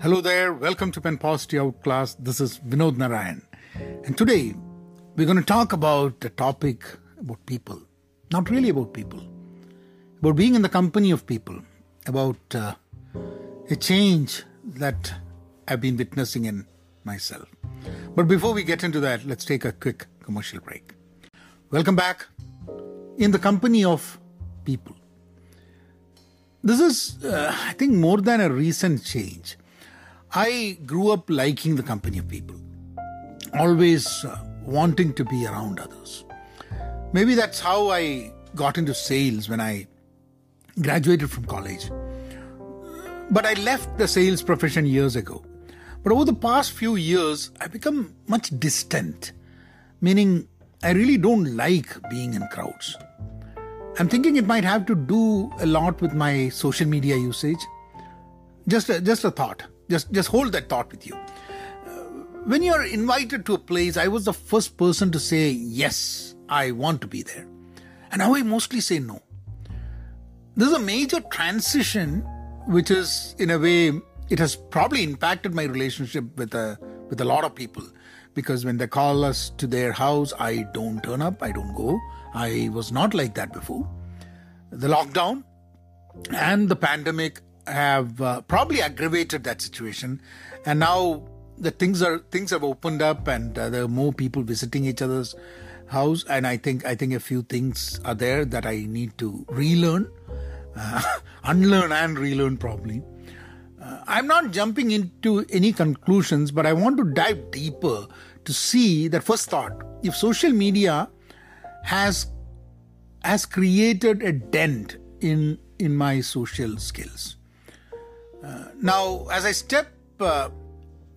Hello there, welcome to Pen Positive Out class. This is Vinod Narayan. And today we're going to talk about a topic about people. Not really about people, about being in the company of people, about uh, a change that I've been witnessing in myself. But before we get into that, let's take a quick commercial break. Welcome back in the company of people. This is, uh, I think, more than a recent change. I grew up liking the company of people, always uh, wanting to be around others. Maybe that's how I got into sales when I graduated from college. But I left the sales profession years ago. But over the past few years, I've become much distant, meaning I really don't like being in crowds. I'm thinking it might have to do a lot with my social media usage. Just a, just a thought. Just just hold that thought with you. Uh, when you're invited to a place, I was the first person to say yes, I want to be there, and now I mostly say no. This is a major transition, which is in a way it has probably impacted my relationship with a with a lot of people because when they call us to their house, I don't turn up, I don't go. I was not like that before. The lockdown and the pandemic have uh, probably aggravated that situation, and now the things are things have opened up, and uh, there are more people visiting each other's house. And I think I think a few things are there that I need to relearn, uh, unlearn, and relearn probably. Uh, I'm not jumping into any conclusions, but I want to dive deeper to see that first thought. If social media has has created a dent in in my social skills uh, now, as I step uh,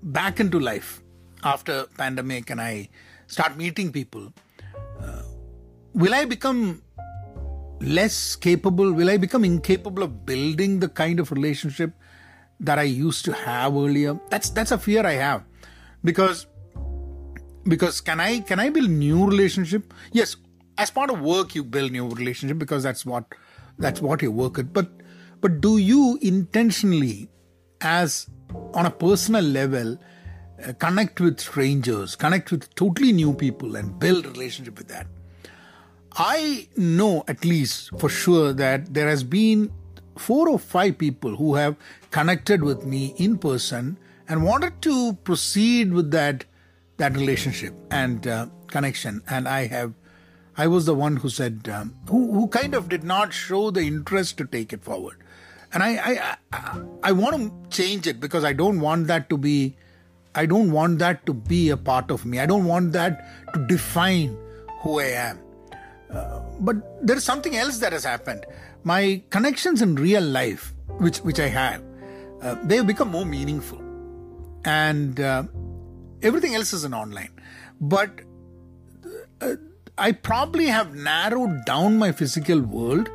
back into life after pandemic and I start meeting people, uh, will I become less capable? Will I become incapable of building the kind of relationship that I used to have earlier? That's that's a fear I have, because because can I can I build new relationship? Yes, as part of work you build new relationship because that's what that's what you work at. But but do you intentionally, as on a personal level, uh, connect with strangers, connect with totally new people, and build relationship with that? I know at least for sure that there has been four or five people who have connected with me in person and wanted to proceed with that that relationship and uh, connection and i have i was the one who said um, who, who kind of did not show the interest to take it forward and I, I, I, I want to change it because I don't want that to be, I don't want that to be a part of me. I don't want that to define who I am. Uh, but there is something else that has happened. My connections in real life, which which I have, uh, they have become more meaningful, and uh, everything else is in online. But uh, I probably have narrowed down my physical world,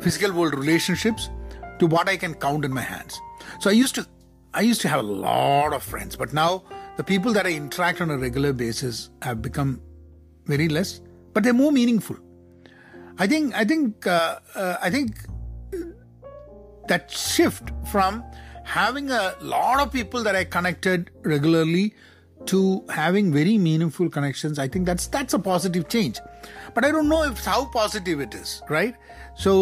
physical world relationships to what I can count in my hands. So I used to I used to have a lot of friends, but now the people that I interact on a regular basis have become very less, but they're more meaningful. I think I think uh, uh, I think that shift from having a lot of people that I connected regularly to having very meaningful connections i think that's that's a positive change but i don't know if how positive it is right so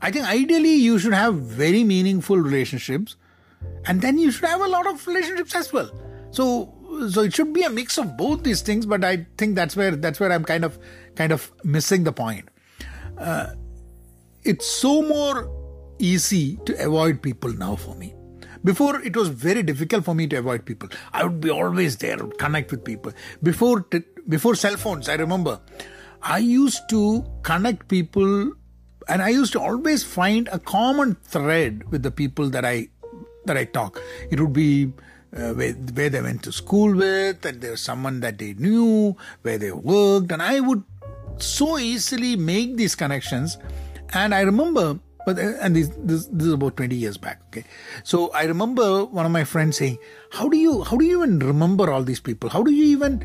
I think ideally you should have very meaningful relationships and then you should have a lot of relationships as well. So so it should be a mix of both these things but I think that's where that's where I'm kind of kind of missing the point. Uh, it's so more easy to avoid people now for me. Before it was very difficult for me to avoid people. I would be always there, connect with people. Before t- before cell phones, I remember I used to connect people and I used to always find a common thread with the people that I that I talk. It would be uh, where, where they went to school with, and there's someone that they knew, where they worked, and I would so easily make these connections. And I remember, but and this, this, this is about 20 years back. Okay, so I remember one of my friends saying, "How do you how do you even remember all these people? How do you even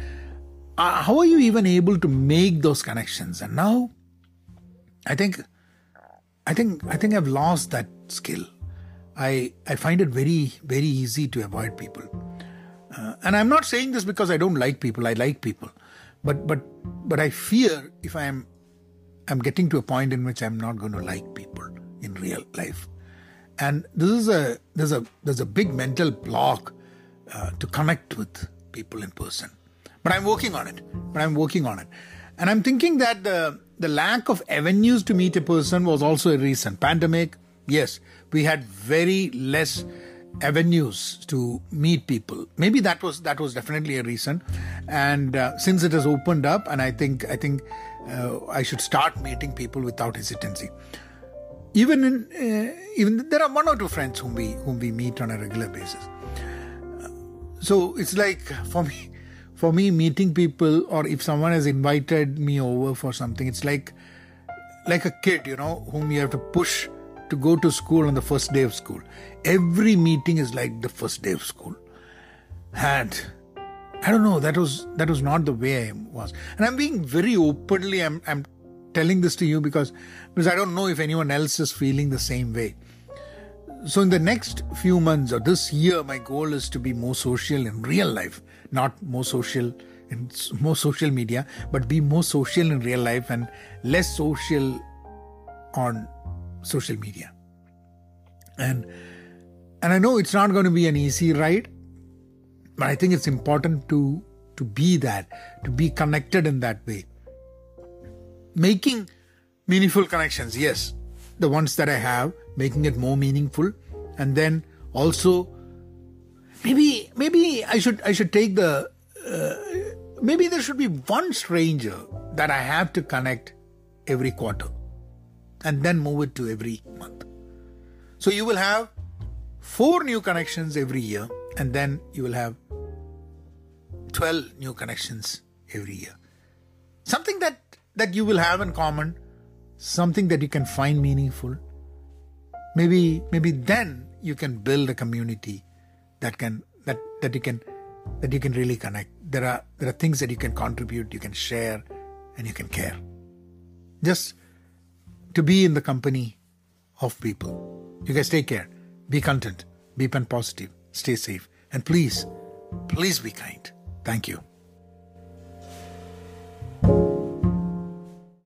uh, how are you even able to make those connections?" And now, I think I think I think I've lost that skill. I, I find it very, very easy to avoid people. Uh, and I'm not saying this because I don't like people. I like people, but but but I fear if I'm I'm getting to a point in which I'm not going to like people in real life, and this is a there's a there's a big mental block uh, to connect with people in person. But I'm working on it. But I'm working on it, and I'm thinking that the the lack of avenues to meet a person was also a reason. Pandemic, yes, we had very less avenues to meet people maybe that was that was definitely a reason and uh, since it has opened up and i think i think uh, i should start meeting people without hesitancy even in uh, even there are one or two friends whom we whom we meet on a regular basis so it's like for me for me meeting people or if someone has invited me over for something it's like like a kid you know whom you have to push to go to school on the first day of school. Every meeting is like the first day of school. And I don't know, that was that was not the way I was. And I'm being very openly, I'm I'm telling this to you because because I don't know if anyone else is feeling the same way. So in the next few months or this year, my goal is to be more social in real life, not more social in more social media, but be more social in real life and less social on social media. And and I know it's not going to be an easy ride, but I think it's important to to be that, to be connected in that way. Making meaningful connections, yes, the ones that I have, making it more meaningful, and then also maybe maybe I should I should take the uh, maybe there should be one stranger that I have to connect every quarter and then move it to every month. So you will have four new connections every year, and then you will have 12 new connections every year. Something that, that you will have in common, something that you can find meaningful. Maybe maybe then you can build a community that can that that you can that you can really connect. There are there are things that you can contribute, you can share, and you can care. Just to be in the company of people. You guys take care. Be content. Be pen positive. Stay safe. And please, please be kind. Thank you.